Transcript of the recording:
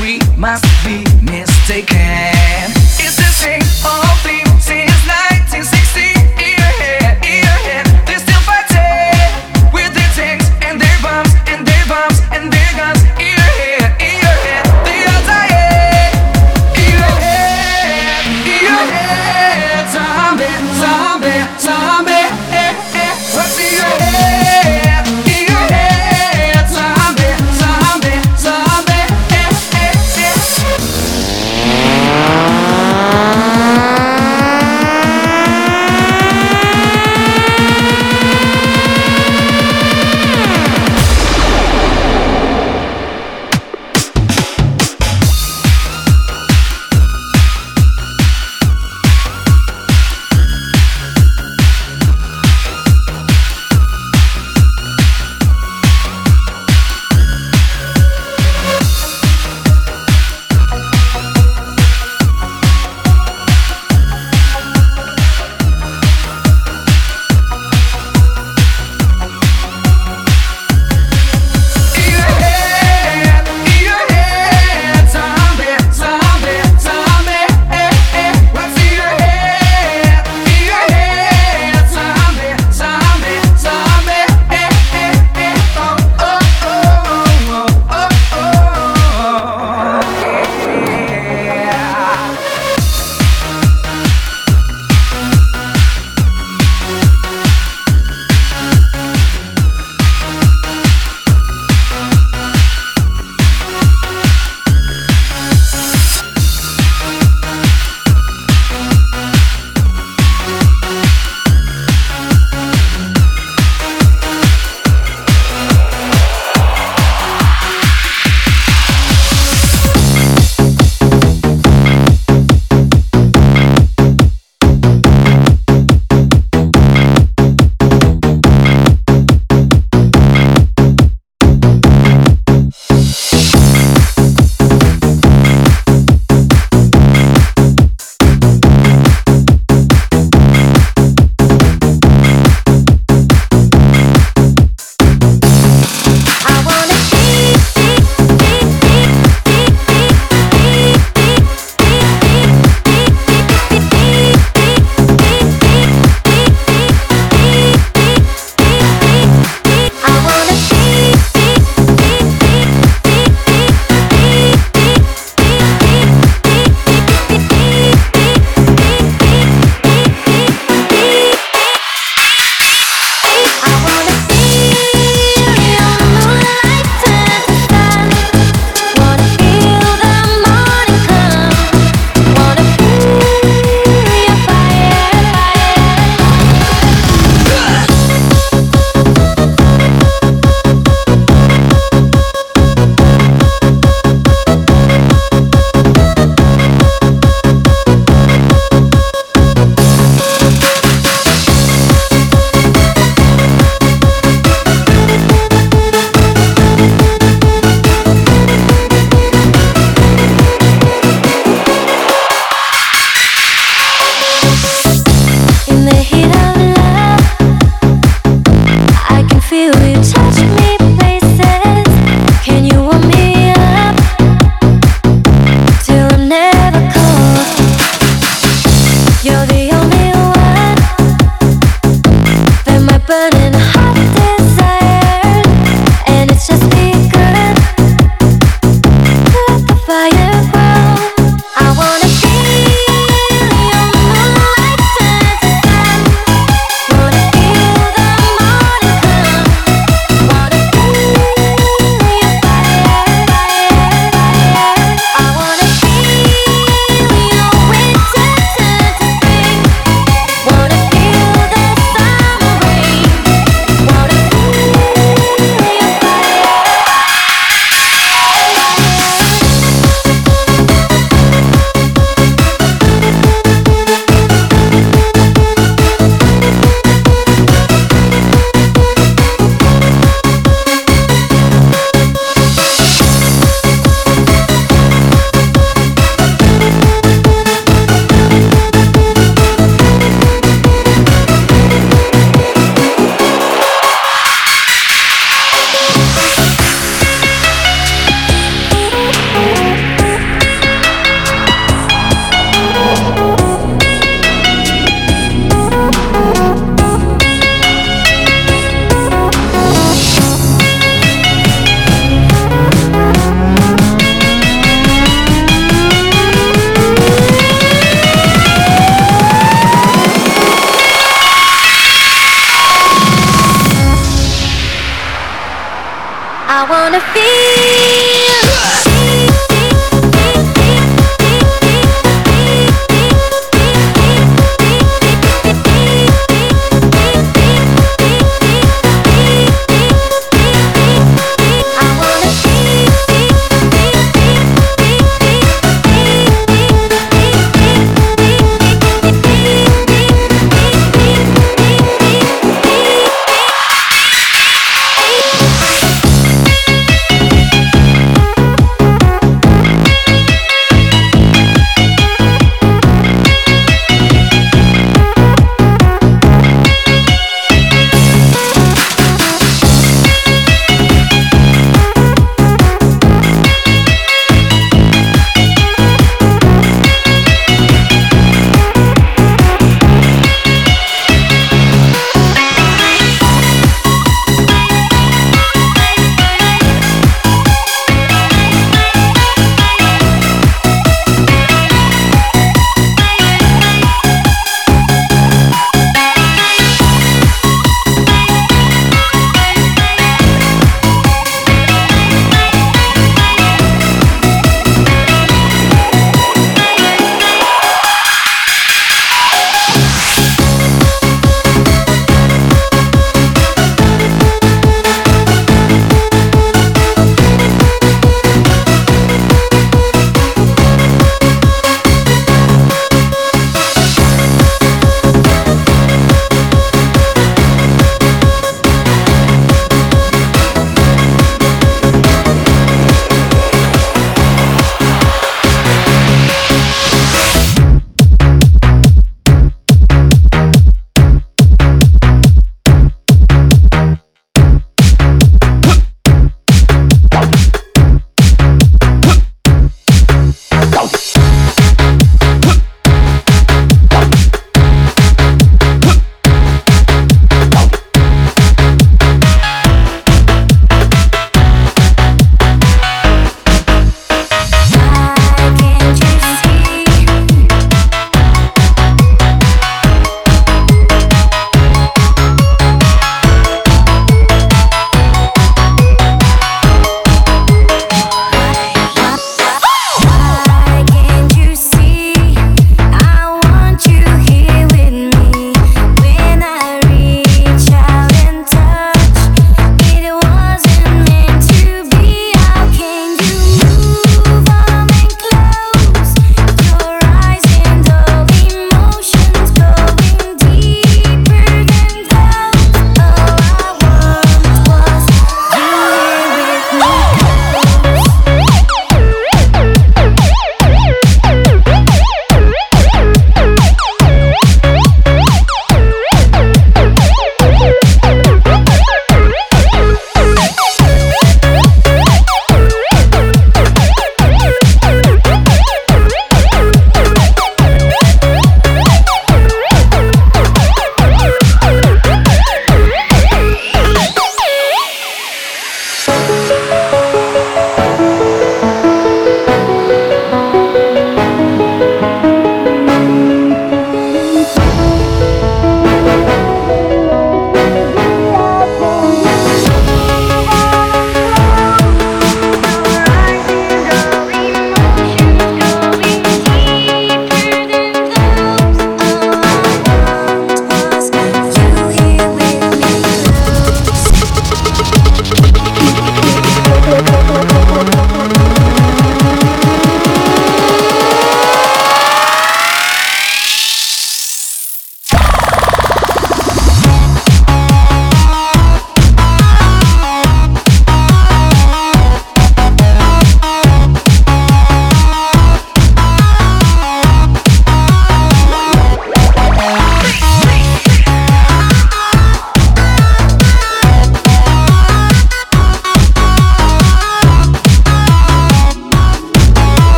we must be mistaken. It's the same old thing.